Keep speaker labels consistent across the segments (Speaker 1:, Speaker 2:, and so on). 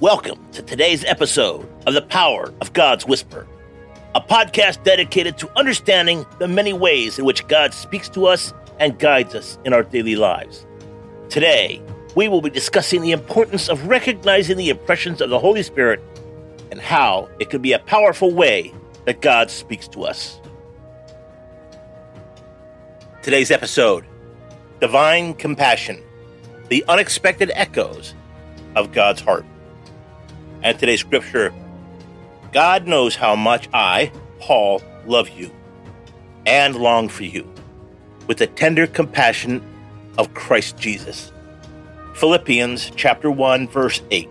Speaker 1: Welcome to today's episode of The Power of God's Whisper, a podcast dedicated to understanding the many ways in which God speaks to us and guides us in our daily lives. Today, we will be discussing the importance of recognizing the impressions of the Holy Spirit and how it can be a powerful way that God speaks to us. Today's episode Divine Compassion, the unexpected echoes of God's heart. And today's scripture God knows how much I, Paul, love you and long for you with the tender compassion of Christ Jesus. Philippians chapter 1 verse 8.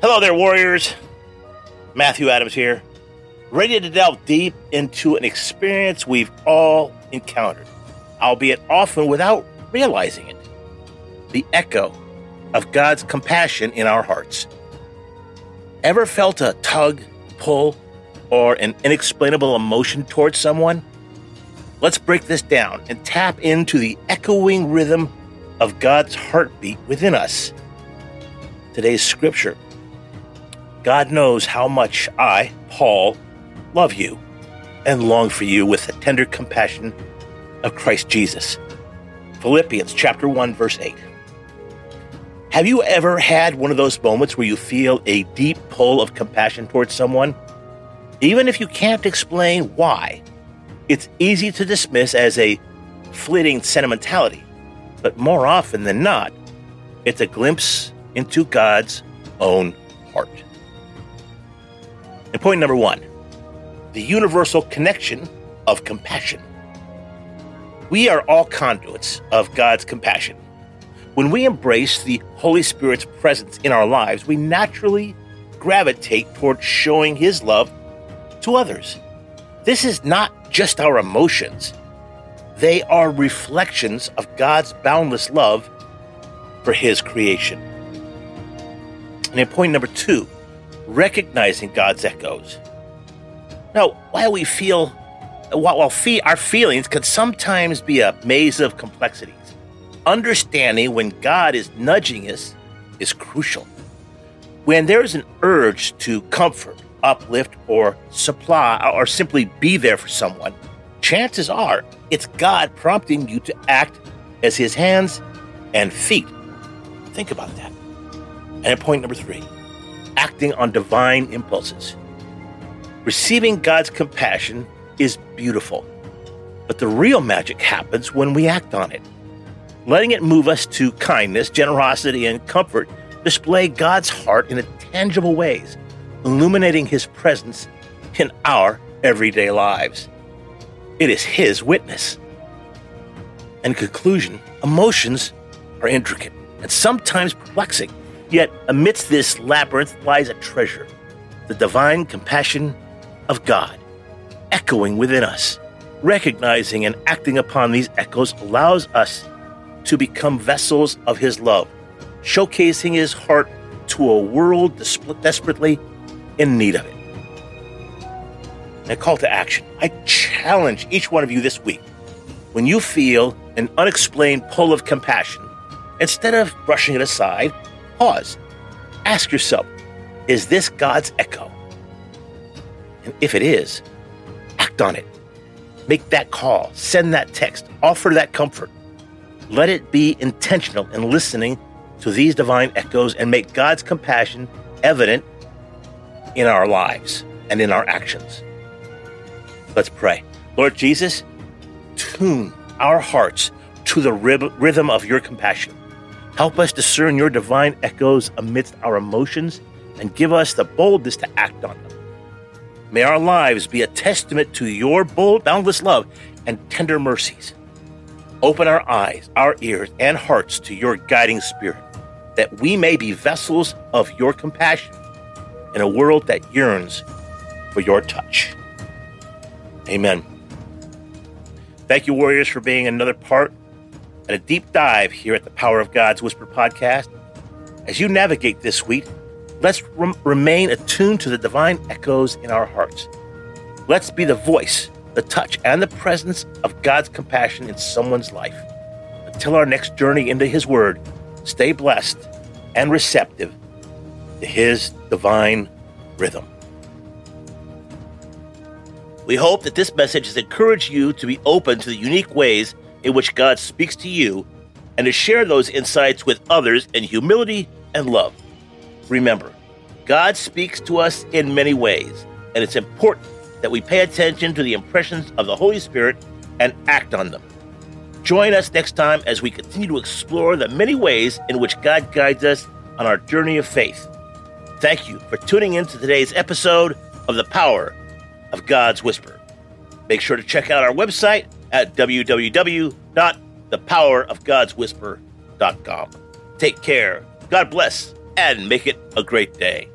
Speaker 1: Hello there warriors. Matthew Adams here, ready to delve deep into an experience we've all encountered, albeit often without realizing it. The echo of God's compassion in our hearts. Ever felt a tug, pull, or an inexplainable emotion towards someone? Let's break this down and tap into the echoing rhythm of God's heartbeat within us. Today's scripture God knows how much I, Paul, love you and long for you with the tender compassion of Christ Jesus. Philippians chapter 1 verse 8. Have you ever had one of those moments where you feel a deep pull of compassion towards someone? Even if you can't explain why, it's easy to dismiss as a fleeting sentimentality. But more often than not, it's a glimpse into God's own heart. And point number one the universal connection of compassion. We are all conduits of God's compassion. When we embrace the Holy Spirit's presence in our lives, we naturally gravitate toward showing His love to others. This is not just our emotions, they are reflections of God's boundless love for His creation. And in point number two, recognizing God's echoes. Now, while we feel, while our feelings can sometimes be a maze of complexity, understanding when God is nudging us is crucial. When there is an urge to comfort, uplift, or supply, or simply be there for someone, chances are it's God prompting you to act as his hands and feet. Think about that. And point number three acting on divine impulses. Receiving God's compassion is beautiful, but the real magic happens when we act on it letting it move us to kindness, generosity, and comfort, display God's heart in tangible ways, illuminating His presence in our everyday lives. It is His witness. In conclusion, emotions are intricate and sometimes perplexing, yet amidst this labyrinth lies a treasure the divine compassion of God, echoing within us. Recognizing and acting upon these echoes allows us to become vessels of His love, showcasing His heart to a world desperately in need of it. And a call to action. I challenge each one of you this week when you feel an unexplained pull of compassion, instead of brushing it aside, pause. Ask yourself, is this God's echo? And if it is, act on it. Make that call, send that text, offer that comfort. Let it be intentional in listening to these divine echoes and make God's compassion evident in our lives and in our actions. Let's pray. Lord Jesus, tune our hearts to the rhythm of your compassion. Help us discern your divine echoes amidst our emotions and give us the boldness to act on them. May our lives be a testament to your bold, boundless love and tender mercies. Open our eyes, our ears, and hearts to your guiding spirit, that we may be vessels of your compassion in a world that yearns for your touch. Amen. Thank you, Warriors, for being another part and a deep dive here at the Power of God's Whisper podcast. As you navigate this week, let's remain attuned to the divine echoes in our hearts. Let's be the voice the touch, and the presence of God's compassion in someone's life. Until our next journey into His Word, stay blessed and receptive to His divine rhythm. We hope that this message has encouraged you to be open to the unique ways in which God speaks to you and to share those insights with others in humility and love. Remember, God speaks to us in many ways, and it's important that we pay attention to the impressions of the Holy Spirit and act on them. Join us next time as we continue to explore the many ways in which God guides us on our journey of faith. Thank you for tuning in to today's episode of The Power of God's Whisper. Make sure to check out our website at www.thepowerofgodswhisper.com. Take care, God bless, and make it a great day.